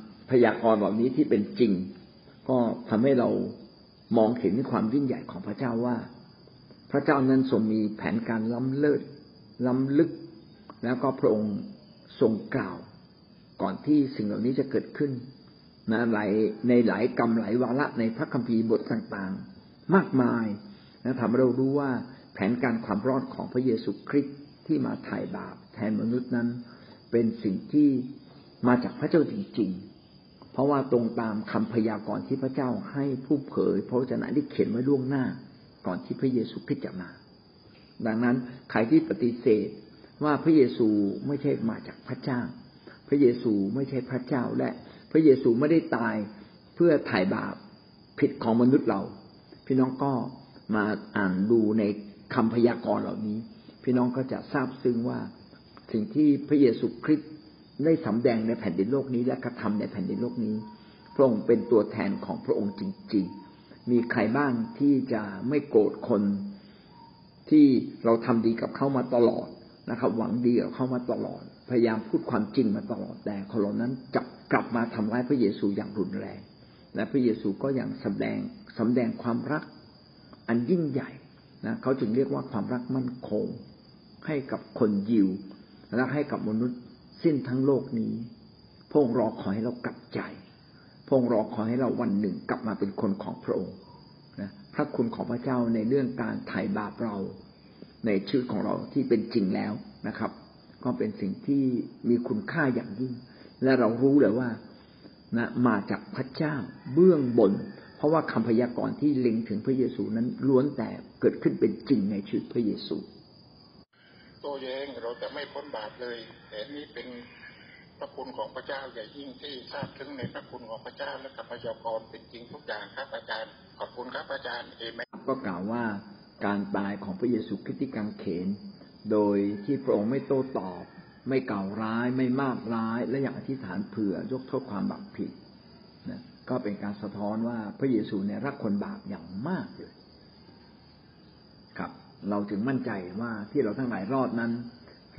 ำพยากรณ์แบบนี้ที่เป็นจริง ก็ทำให้เรามองเห็นความยิ่งใหญ่ของพระเจ้าว่า พระเจ้านั้นทรงมีแผนการล้ำเลิศล้ำลึก แล้วก็พระองค์ทรงกล่าว ก่อนที่สิ่งเหล่านี้จะเกิดขึ้นนะหลายในหลายกรรมหลายวาระในพระคัมภีร์บทต่างๆ มากมายนะทำให้เรารู้ว่าแผนการความรอดของพระเยซูคริสต์ที่มาไถ่บาปแทนมนุษย์นั้น เป็นสิ่งที่ มาจากพระเจ้าจริง ๆ เพราะว่าตรงตามคำพยากรณ์ที่พระเจ้าให้ผู้เผยพระวจนะที่เขียนไว้ล่วงหน้า ก่อนที่พระเยซูคริสต์จะมา ดังนั้นใครที่ปฏิเสธว่าพระเยซูไม่ใช่มาจากพระเจ้า พระเยซูไม่ใช่พระเจ้าและ พระเยซูไม่ได้ตายเพื่อไถ่บาปผิดของมนุษย์เรา พี่น้องก็มาอ่านดูในคำพยากรณ์เหล่านี้ พี่น้องก็จะทราบซึ้งว่าสิ่งที่พระเยซูคริสต์ ได้สำแดงในแผ่นดินโลกนี้และกระทำในแผ่นดินโลกนี้ พระองค์เป็นตัวแทนของพระองค์จริง ๆ มีใครบ้างที่จะไม่โกรธคนที่เราทำดีกับเขามาตลอดนะครับ หวังดีกับเขามาตลอด พยายามพูดความจริงมาตลอดแต่คนเหล่านั้นจับกลับมาทำร้ายพระเยซูอย่างรุนแรง และพระเยซูก็ยังสแสดงสำแดงความรัก อันยิ่งใหญ่นะเขาจึงเรียกว่าความรักมั่นคง ให้กับคนยิวและให้กับมนุษย์ สิ้นทั้งโลกนี้พระองค์รอขอให้เรากลับใจพระองค์รอขอให้เราวันหนึ่งกลับมาเป็นคนของพระองค์นะพระคุณของพระเจ้าในเรื่องการไถ่บาปเรา ในชีวิตของเราที่เป็นจริงแล้วนะครับ ก็เป็นสิ่งที่มีคุณค่าอย่างยิ่ง และเรารู้เลยว่านะมาจากพระเจ้าเบื้องบน เพราะว่าคำพยากรณ์ที่เล็งถึงพระเยซูนั้นล้วนแต่เกิดขึ้นเป็นจริงในชีวิตพระเยซู ตัวเองเราจะไม่พ้นบาปเลยแต่นี้เป็นพระคุณของพระเจ้าใหญ่ยิ่งที่ทราบถึงในพระคุณของพระเจ้าและกับพยากรเป็นจริงทุกอย่างครับอาจารย์ขอบคุณครับอาจารย์เอเมนก็กล่าวว่าการตายของพระเยซูคริสต์ที่กังเขน โดยที่พระองค์ไม่โต้ตอบ ไม่เก่าร้ายไม่มากร้าย และอย่างอธิษฐานเผื่อยกโทษความบาปผิดนะก็เป็นการสะท้อนว่าพระเยซูเนี่ยรักคนบาปอย่างมากเลย เราถึงมั่นใจว่าที่เราทั้งหลายรอดนั้น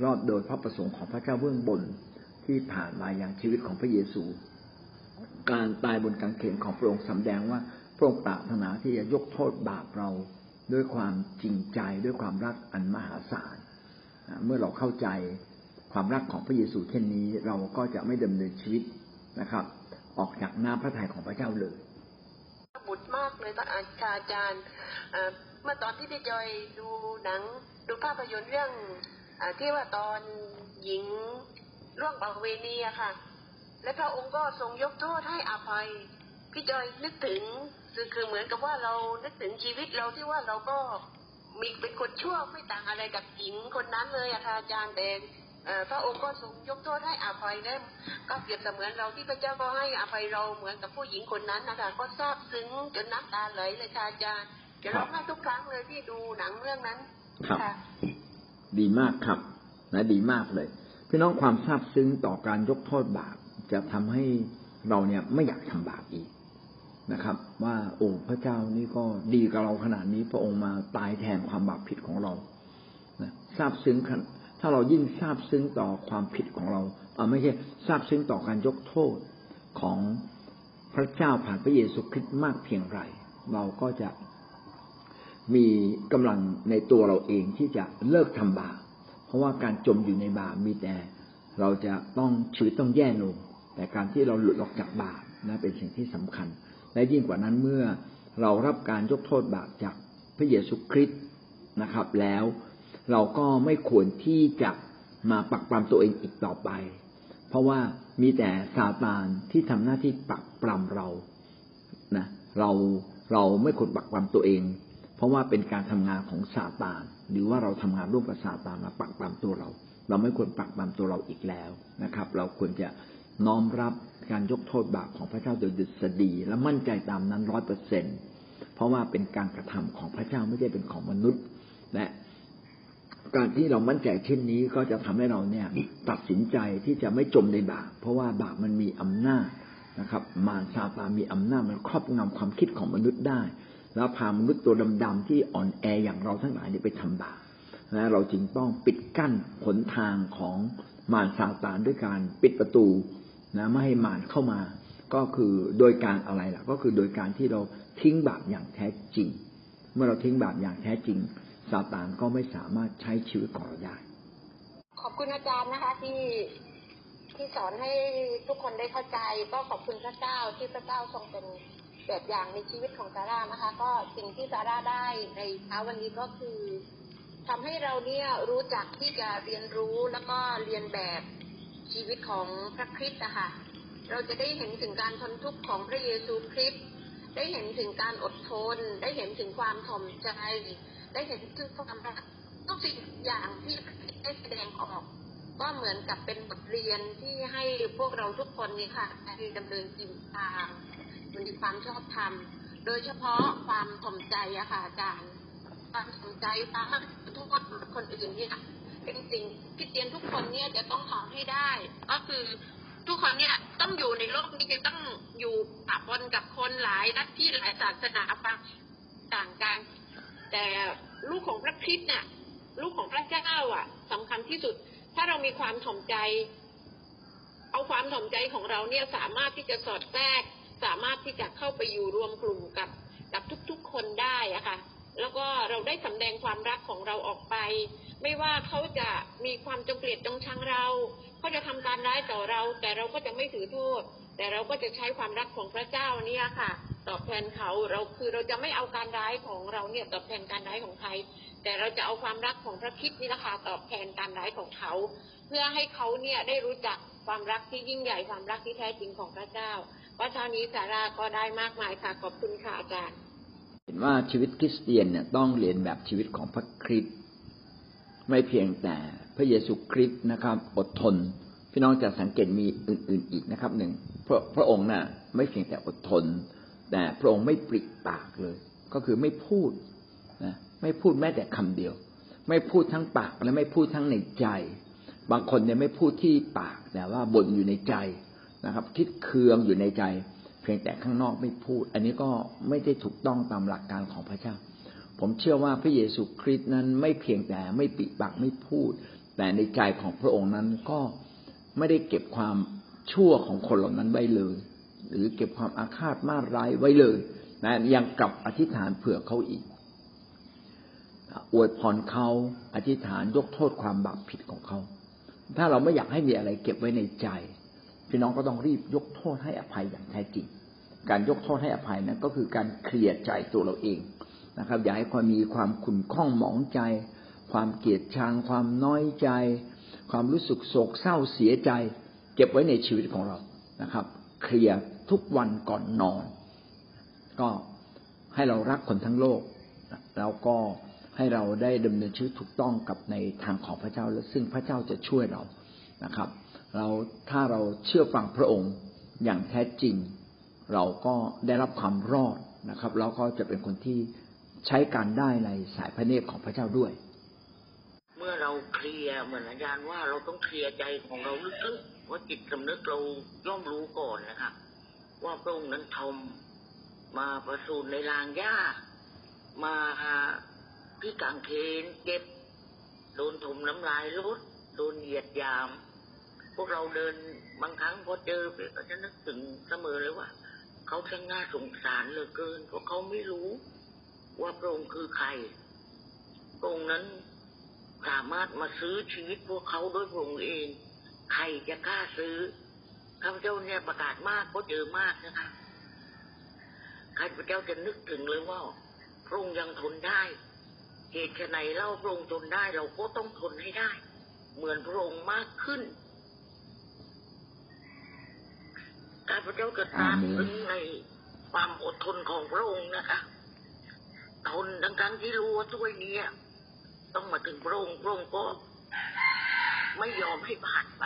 รอดโดยพระประสงค์ของพระเจ้าเบื้องบนที่ผ่านมาอย่างชีวิตของพระเยซู การตายบนกางเขนของพระองค์สำแดงว่าพระองค์ปรารถนาที่จะยกโทษบาปเราด้วยความจริงใจด้วยความรักอันมหาศาล เมื่อเราเข้าใจความรักของพระเยซูเช่นนี้ เราก็จะไม่ดำเนินชีวิตนะครับ ออกจากหน้ำพระทัยของพระเจ้าเลย บุตรมากเลยพระอาจารย์ เมื่อตอนที่พี่จอยดูหนัง ดูภาพยนตร์เรื่องอที่ว่าตอนหญิงร่วงประเวณีอะค่ะ และพระองค์ก็ทรงยกโทษให้อภัย พี่จอยนึกถึงคือคือเหมือนกับว่าเรานึกถึงชีวิตเราที่ว่าเราก็มีเป็นคนชั่วไม่ต่างอะไรกับหญิงคนนั้นเลยอะค่ะอาจารย์แดงพระองค์ก็ทรงยกโทษให้อภัยนะก็เปรียบเสมือนเราที่พระเจ้าก็ให้อภัยเราเหมือนกับผู้หญิงคนนั้นนะคะก็ซาบซึ้งจนน้ำตาไหลเลยค่ะอาจารย์ จะร้องไห้ทุกครั้งเลยที่ดูหนังเรื่องนั้นครับ ดีมากครับ นะ ดีมากเลยพี่น้องความซาบซึ้งต่อการยกโทษบาป จะทำให้เราเนี่ยไม่อยากทำบาปอีกนะครับ ว่าโอ้พระเจ้านี่ก็ดีกับเราขนาดนี้พระองค์มาตายแทนความบาปผิดของเราทราบซึ้งถ้าเรายิ่งทราบซึ้งต่อความผิดของเราเอาไม่ใช่ทราบซึ้งต่อการยกโทษของพระเจ้าผ่านพระเยซูคริสต์มากเพียงไรเราก็จะ มีกำลังในตัวเราเองที่จะเลิกทำบาปเพราะว่าการจมอยู่ในบาปมีแต่เราจะต้องชีวิตต้องแย่ลง แต่การที่เราหลุดออกจากบาปนะเป็นสิ่งที่สำคัญ และยิ่งกว่านั้นเมื่อเรารับการยกโทษบาปจากพระเยซูคริสต์นะครับ แล้วเราก็ไม่ควรที่จะมาปักปรำตัวเองอีกต่อไป เพราะว่ามีแต่ซาตานที่ทำหน้าที่ปักปรำเรานะเราเราไม่ควรปักปรำตัวเอง ราะว่าเป็นการทำงานของซาตาน หรือว่าเราทำงานร่วมกับซาตานมาปักปรำตัวเรา เราไม่ควรปักปรำตัวเราอีกแล้วนะครับ เราควรจะน้อมรับการยกโทษบาปของพระเจ้าโดยดุษฎีและมั่นใจตามนั้นร้อยเปอร์เซ็นเพราะว่าเป็นการกระทำของพระเจ้าไม่ใช่เป็นของมนุษย์ และการที่เรามั่นใจเช่นนี้ก็จะทำให้เราเนี่ยตัดสินใจที่จะไม่จมในบาปเพราะว่าบาปมันมีอำนาจนะครับ มารซาตานมีอำนาจมันครอบงำความคิดของมนุษย์ได้ แล้วพามนุษย์ตัวดำๆที่อ่อนแออย่างเราทั้งหลายนี่ไปทำบาปนะเราจึงต้องปิดกั้นหนทางของมารซาตานด้วยการปิดประตูนะไม่ให้มารเข้ามา ก็คือโดยการอะไรล่ะ ก็คือโดยการที่เราทิ้งบาปอย่างแท้จริง เมื่อเราทิ้งบาปอย่างแท้จริงซาตานก็ไม่สามารถใช้ชีวิตของเราได้ ขอบคุณอาจารย์นะคะที่ที่สอนให้ทุกคนได้เข้าใจ ก็ขอบคุณพระเจ้าที่พระเจ้าทรงเป็น แบบอย่างในชีวิตของซาร่านะคะ ก็สิ่งที่ซาร่าได้ในเช้าวันนี้ก็คือทำให้เราเนี่ยรู้จักที่จะเรียนรู้แล้วก็เรียนแบบชีวิตของพระคริสต์นะคะเราจะได้เห็นถึงการทนทุกข์ของพระเยซูคริสต์ได้เห็นถึงการอดทน ได้เห็นถึงความถ่อมใจ ได้เห็นถึงความรักทุกสิ่งอย่างที่ได้แสดงออก ก็เหมือนกับเป็นบทเรียนที่ให้พวกเราทุกคนนี่ค่ะได้ดำเนินชีวิตตาม มันมีความชอบธรรม โดยเฉพาะความถ่อมใจอะค่ะอาจารย์ ความถ่อมใจความทุกคนคนอื่นเนี่ยเป็นสิ่งที่เตียนทุกคนเนี่ยจะต้องทำให้ได้ ก็คือทุกคนเนี่ยต้องอยู่ในโลกนี้จะต้องอยู่ปะปนกับคนหลายนัที่หลายศาสนาฟังต่างกัน แต่ลูกของพระคริสต์เนี่ยลูกของพระเจ้าอะสำคัญที่สุด ถ้าเรามีความถ่อมใจ เอาความถ่อมใจของเราเนี่ยสามารถที่จะสอดแทรก สามารถที่จะเข้าไปอยู่รวมกลุ่มกับกับทุกๆคนได้อะค่ะ แล้วก็เราได้สำแดงความรักของเราออกไป ไม่ว่าเขาจะมีความจงเกลียดจงชังเราเขาจะทำการร้ายต่อเรา แต่เราก็จะไม่ถือโทษ แต่เราก็จะใช้ความรักของพระเจ้าเนี่ยค่ะ ตอบแทนเขาเราคือเราจะไม่เอาการร้ายของเราเนี่ยตอบแทนการร้ายของใครแต่เราจะเอาความรักของพระคริสต์นี่ละค่ะตอบแทนการร้ายของเขา เพื่อให้เขาเนี่ยได้รู้จักความรักที่ยิ่งใหญ่ความรักที่แท้จริงของพระเจ้า ว่าเช้านี้สาราก็ได้มากมายค่ะ ขอบคุณค่ะอาจารย์ เห็นว่าชีวิตคริสเตียนเนี่ยต้องเรียนแบบชีวิตของพระคริสต์ไม่เพียงแต่พระเยซูคริสต์นะครับ อดทน พี่น้องจะสังเกตมีอื่น ๆอีกนะครับหนึ่งพระพระองค์น่ะ ไม่เพียงแต่อดทน แต่พระองค์ไม่ปริปากเลย ก็คือไม่พูดนะไม่พูดแม้แต่คำเดียว ไม่พูดทั้งปากและไม่พูดทั้งในใจ บางคนเนี่ยไม่พูดที่ปากแต่ว่าบ่นอยู่ในใจ นะครับ คิดเคืองอยู่ในใจ เพียงแต่ข้างนอกไม่พูด อันนี้ก็ไม่ได้ถูกต้องตามหลักการของพระเจ้า ผมเชื่อว่าพระเยซูคริสต์นั้นไม่เพียงแต่ไม่ปิปากไม่พูด แต่ในใจของพระองค์นั้นก็ไม่ได้เก็บความชั่วของคนเหล่านั้นไว้เลย หรือเก็บความอาฆาตมาร้ายไว้เลยนะยังกลับอธิษฐานเผื่อเขาอีกอวยพรเขาอธิษฐานยกโทษความบาปผิดของเขา ถ้าเราไม่อยากให้มีอะไรเก็บไว้ในใจ พี่น้องก็ต้องรีบยกโทษให้อภัยอย่างแท้จริง การยกโทษให้อภัยนั้นก็คือการเคลียร์ใจตัวเราเองนะครับ อย่าให้ความมีความขุ่นข้องหมองใจ ความเกลียดชัง ความน้อยใจ ความรู้สึกโศกเศร้าเสียใจ เก็บไว้ในชีวิตของเรานะครับ เคลียร์ทุกวันก่อนนอน ก็ให้เรารักคนทั้งโลก แล้วก็ให้เราได้ดำเนินชีวิตถูกต้องกับในทางของพระเจ้าและซึ่งพระเจ้าจะช่วยเรานะครับ เราถ้าเราเชื่อฟังพระองค์อย่างแท้จริง เราก็ได้รับความรอดนะครับ แล้วก็จะเป็นคนที่ใช้การได้ในสายพระเนตรของพระเจ้าด้วย เมื่อเราเคลียร์เหมือนอาจารย์ว่าเราต้องเคลียร์ใจของเราลึกๆว่าจิตสำนึกเราย่อมรู้ก่อนนะครับว่าพระองค์นั้นทมมาประสูติในลางหญ้ามาที่กางเขนเจ็บโดนถมน้ำลายลดโดนเหยียดยาม พวกเราเดินบางครั้งพอเจอก็จะนึกถึงเสมอเลยว่าเขาช่างน่าสงสารเหลือเกินเพราะเขาไม่รู้ ว่าพระองค์คือใครพระองค์นั้นสามารถมาซื้อชีวิตพวกเขาด้วยพระองค์เอง ใครจะกล้าซื้อข้าพเจ้าเนี่ยประกาศมากเพราะเจอมากนะคะข้าพเจ้าจะนึกถึงเลยว่าพระองค์ยังทนได้เหตุไฉนเล่าพระองค์ทนได้ เราก็ต้องทนให้ได้ เหมือนพระองค์มากขึ้น ข้าพเจ้าจะตามถึงในความอดทนของพระองค์นะคะทนทั้งทั้งที่รู้ว่าถ้วยนี้ต้องมาถึงพระองค์พระองค์ก็ไม่ยอมให้ผ่านไป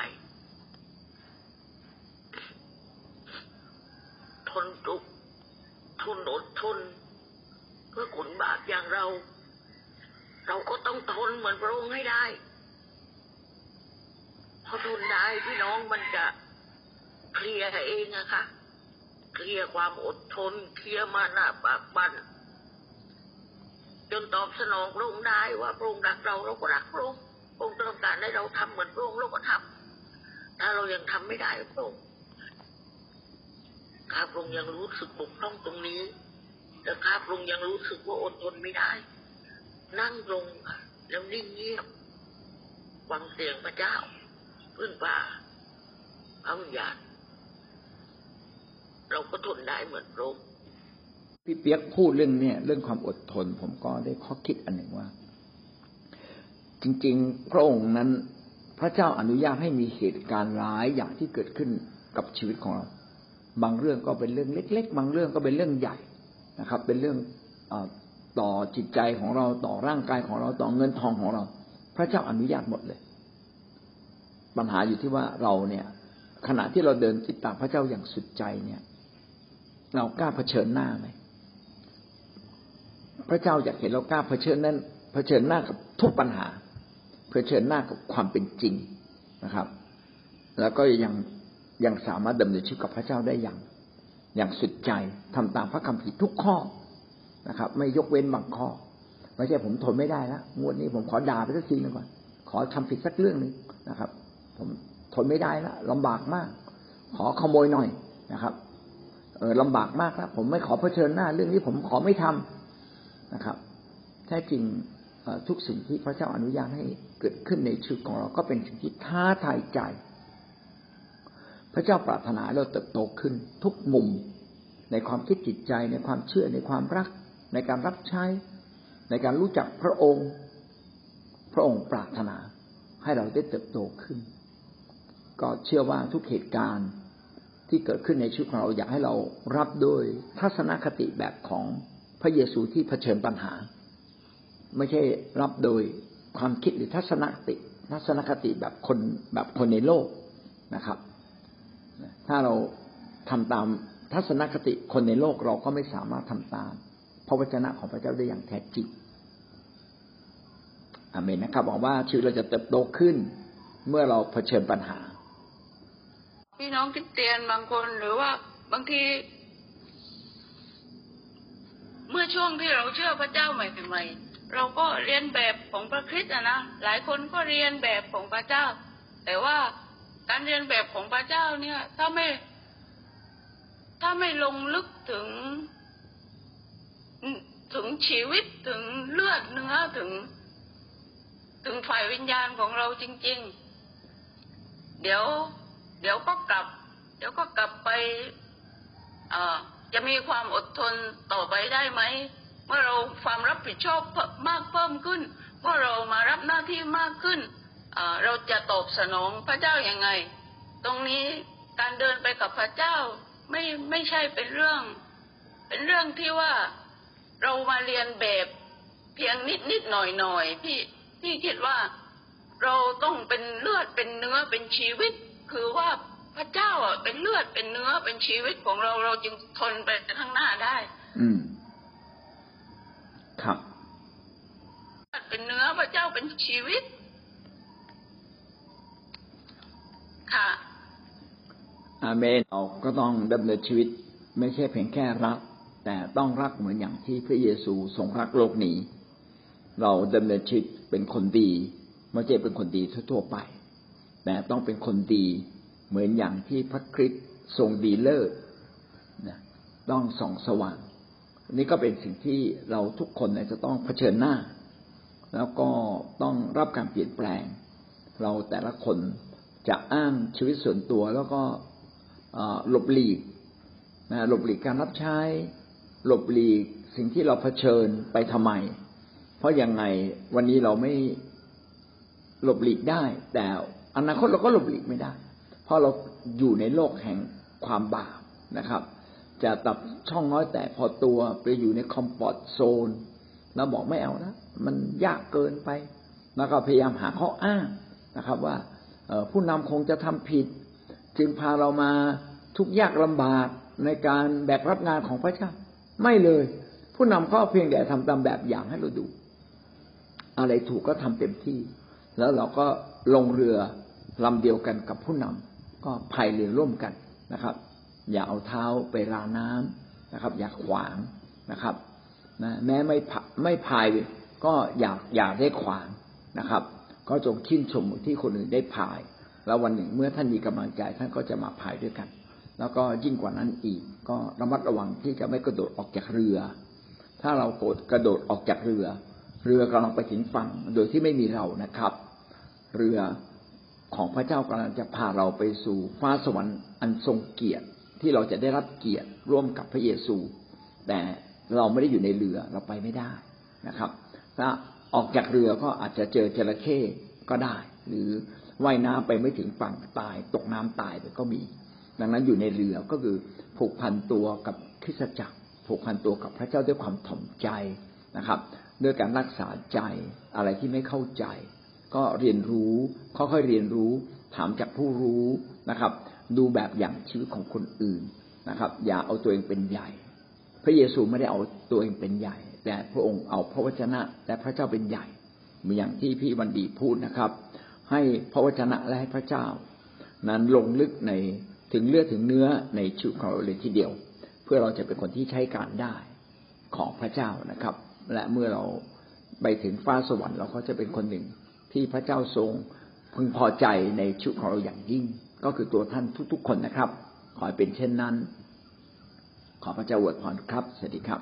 ทนทุกข์ทนอดทน เพื่อขนบาปอย่างเรา เราก็ต้องทนเหมือนพระองค์ให้ได้ พอทนได้พี่น้องมันจะ เคลียร์เองอะคะ เคลียร์ความอดทน เคลียร์มานะปากบันจนตอบสนองพระองค์ได้ว่าพระองค์รักเราเราก็รักพระองค์พระองค์ต้องการให้เราทำเหมือนพระองค์เราก็ทำถ้าเรายังทำไม่ได้พระองค์ข้าพระองค์ยังรู้สึกบกพร่องตรงนี้แต่ข้าพระองค์ยังรู้สึกว่าอดทนไม่ได้ นั่งลงแล้วนิ่งเงียบฟังเสียงพระเจ้าพึ่งป่าพระวิญญาณ เราก็ทนได้เหมือนพระองค์พี่เปียกพูดเรื่องเนี้ยเรื่องความอดทน ผมก็ได้ข้อคิดอันหนึ่งว่า จริงๆพระองค์นั้น พระเจ้าอนุญาตให้มีเหตุการณ์ร้ายอย่างที่เกิดขึ้นกับชีวิตของเรา บางเรื่องก็เป็นเรื่องเล็ก ๆ บางเรื่องก็เป็นเรื่องใหญ่นะครับ เป็นเรื่องอต่อจิตใจของเราต่อร่างกายของเราต่อเงินทองของเรา พระเจ้าอนุญาตหมดเลย ปัญหาอยู่ที่ว่าเราเนี่ย ขณะที่เราเดินติดตามพระเจ้าอย่างสุดใจเนี่ย เรากล้าเผชิญหน้าไหมพระเจ้าอยากเห็นเรากล้าเผชิญนั้นเผชิญหน้ากับทุกปัญหา เผชิญหน้ากับความเป็นจริงนะครับ แล้วก็ยังยังสามารถดำเนินชีวิตกับพระเจ้าได้อย่างอย่างสุดใจทำตามพระคำผิดทุกข้อนะครับ ไม่ยกเว้นบางข้อไม่ใช่ผมทนไม่ได้แล้วงวดนี้ผมขอด่าไปสักทีนึงก่อนขอทำผิดสักเรื่องหนึ่งนะครับ ผมทนไม่ได้แล้วลำบากมาก ขอขโมยหน่อยนะครับ เออลำบากมากแล้วผมไม่ขอเผชิญหน้า เรื่องนี้ผมขอไม่ทำนะครับแท้จริงทุกสิ่งที่พระเจ้าอนุญาตให้เกิดขึ้นในชีวิตของเราก็เป็นสิ่งที่ท้าทายใจ พระเจ้าปรารถนาเราเติบโตขึ้นทุกมุมในความคิดจิตใจในความเชื่อในความรัก ในการรับใช้ ในการรู้จักพระองค์ พระองค์ปรารถนาให้เราได้เติบโตขึ้น ก็เชื่อว่าทุกเหตุการณ์ ที่เกิดขึ้นในชีวิตของเราอยากให้เรารับด้วยทัศนคติแบบของพระเยซูที่เผชิญปัญหา ไม่ใช่รับโดยความคิดหรือทัศนคติ ทัศนคติแบบคนแบบคนในโลกนะครับ ถ้าเราทำตามทัศนคติคนในโลกเราก็ไม่สามารถทำตาม พระวจนะของพระเจ้าได้อย่างแท้จริงอเมนนะครับบอกว่าชีวิตเราจะเติบโตขึ้น เมื่อเราเผชิญปัญหา พี่น้องคิดเตียนบางคนหรือว่าบางที เมื่อช่วงที่เราเชื่อพระเจ้าใหม่ๆเราก็เรียนแบบของพระคริสต์นะหลายคนก็เรียนแบบของพระเจ้า แต่ว่าการเรียนแบบของพระเจ้าเนี่ย ถ้าไม่ ถ้าไม่ลงลึกถึง ถึงชีวิตถึงเลือดเนื้อถึง ถึงฝ่ายวิญญาณของเราจริง ๆ เดี๋ยว เดี๋ยวก็กลับ เดี๋ยวก็กลับไปจะมีความอดทนต่อไปได้ไหม เมื่อเราความรับผิดชอบมากเพิ่มขึ้น เมื่อเรามารับหน้าที่มากขึ้น เราจะตอบสนองพระเจ้าอยัางไง ตรงนี้การเดินไปกับพระเจ้าไม่ไม่ใช่เป็นเรื่อง เป็นเรื่องที่ว่าเรามาเรียนแบบเพียงนิดนิดหน่อยหน่อยพี่พี่คิดว่าเราต้องเป็นเลือดเป็นเนื้อเป็นชีวิต คือว่าพระเจ้าอะเป็นเลือดเป็นเนื้อเป็นชีวิตของเราเราจึงทนไปข้างหน้าได้ อืม ครับเป็นเนื้อพระเจ้าเป็นชีวิต ค่ะอาเมนเราก็ต้องดำเนินชีวิต ไม่ใช่เพียงแค่รัก แต่ต้องรักเหมือนอย่างที่พระเยซูทรงรักโลกนี้ เราดำเนินชีวิตเป็นคนดีไม่ใช่เป็นคนดีทั่วๆไป แต่ต้องเป็นคนดี เหมือนอย่างที่พระคริสต์ทรงดีเลิศนะต้องส่องสว่าง นี่ก็เป็นสิ่งที่เราทุกคนจะต้องเผชิญหน้า แล้วก็ต้องรับการเปลี่ยนแปลง เราแต่ละคนจะอ้างชีวิตส่วนตัวแล้วก็หลบหลีกนะหลบหลีกการรับใช้ หลบหลีกสิ่งที่เราเผชิญไปทำไม เพราะยังไงวันนี้เราไม่หลบหลีกได้ แต่ อนาคตเราก็หลบหลีกไม่ได้ เพราะเราอยู่ในโลกแห่งความบาปนะครับ จะตัดช่องน้อยแต่พอตัวไปอยู่ในคอมฟอร์ตโซนเราบอกไม่เอานะมันยากเกินไป แล้วก็พยายามหาข้ออ้างนะครับ ว่าผู้นำคงจะทำผิด จึงพาเรามาทุกยากลำบากในการแบกรับงานของพระเจ้า ไม่เลย ผู้นำก็เพียงแต่ทำตามแบบอย่างให้เราดู อะไรถูกก็ทำเต็มที่ แล้วเราก็ลงเรือ ลำเดียวกันกับผู้นำก็พายเรือร่วมกันนะครับ อย่าเอาเท้าไปราน้ำนะครับ อย่าขวางนะครับนะแม้ไม่ไม่พายก็อย่าอย่าได้ขวางนะครับ ก็จงชื่นชมที่คนอื่นได้พาย แล้ววันหนึ่งเมื่อท่านมีกำลังใจท่านก็จะมาพายด้วยกัน แล้วก็ยิ่งกว่านั้นอีก ก็ระมัดระวังที่จะไม่กระโดดออกจากเรือ ถ้าเราโกรธกระโดดออกจากเรือ เรือกำลังไปถึงฝั่งโดยที่ไม่มีเรานะครับ เรือ ของพระเจ้ากำลังจะพาเราไปสู่ฟ้าสวรรค์อันทรงเกียรติที่เราจะได้รับเกียรติร่วมกับพระเยซู แต่เราไม่ได้อยู่ในเรือเราไปไม่ได้นะครับ ถ้าออกจากเรือก็อาจจะเจอจระเข้ก็ได้ หรือว่ายน้ำไปไม่ถึงฝั่งตาย ตกน้ำตายไปก็มี ดังนั้นอยู่ในเรือก็คือผูกพันตัวกับคริสตจักร ผูกพันตัวกับพระเจ้าด้วยความถ่อมใจนะครับ ด้วยการรักษาใจอะไรที่ไม่เข้าใจ ก็เรียนรู้ค่อยๆเรียนรู้ถามจากผู้รู้นะครับ ดูแบบอย่างชีวิตของคนอื่นนะครับ อย่าเอาตัวเองเป็นใหญ่ พระเยซูไม่ได้เอาตัวเองเป็นใหญ่ แต่พระองค์เอาพระวจนะและพระเจ้าเป็นใหญ่เหมือนอย่างที่พี่วันดีพูดนะครับ ให้พระวจนะและให้พระเจ้า นั้นลงลึกในถึงเลือดถึงเนื้อในชีวิตของเราเลยทีเดียว เพื่อเราจะเป็นคนที่ใช้การได้ของพระเจ้านะครับ และเมื่อเราไปถึงฟ้าสวรรค์เราก็จะเป็นคนหนึ่ง ที่พระเจ้าทรงพึงพอใจในชีวิตของเราอย่างยิ่ง ก็คือตัวท่านทุกๆคนนะครับ ขอให้เป็นเช่นนั้น ขอพระเจ้าอวยพรครับสวัสดีครับ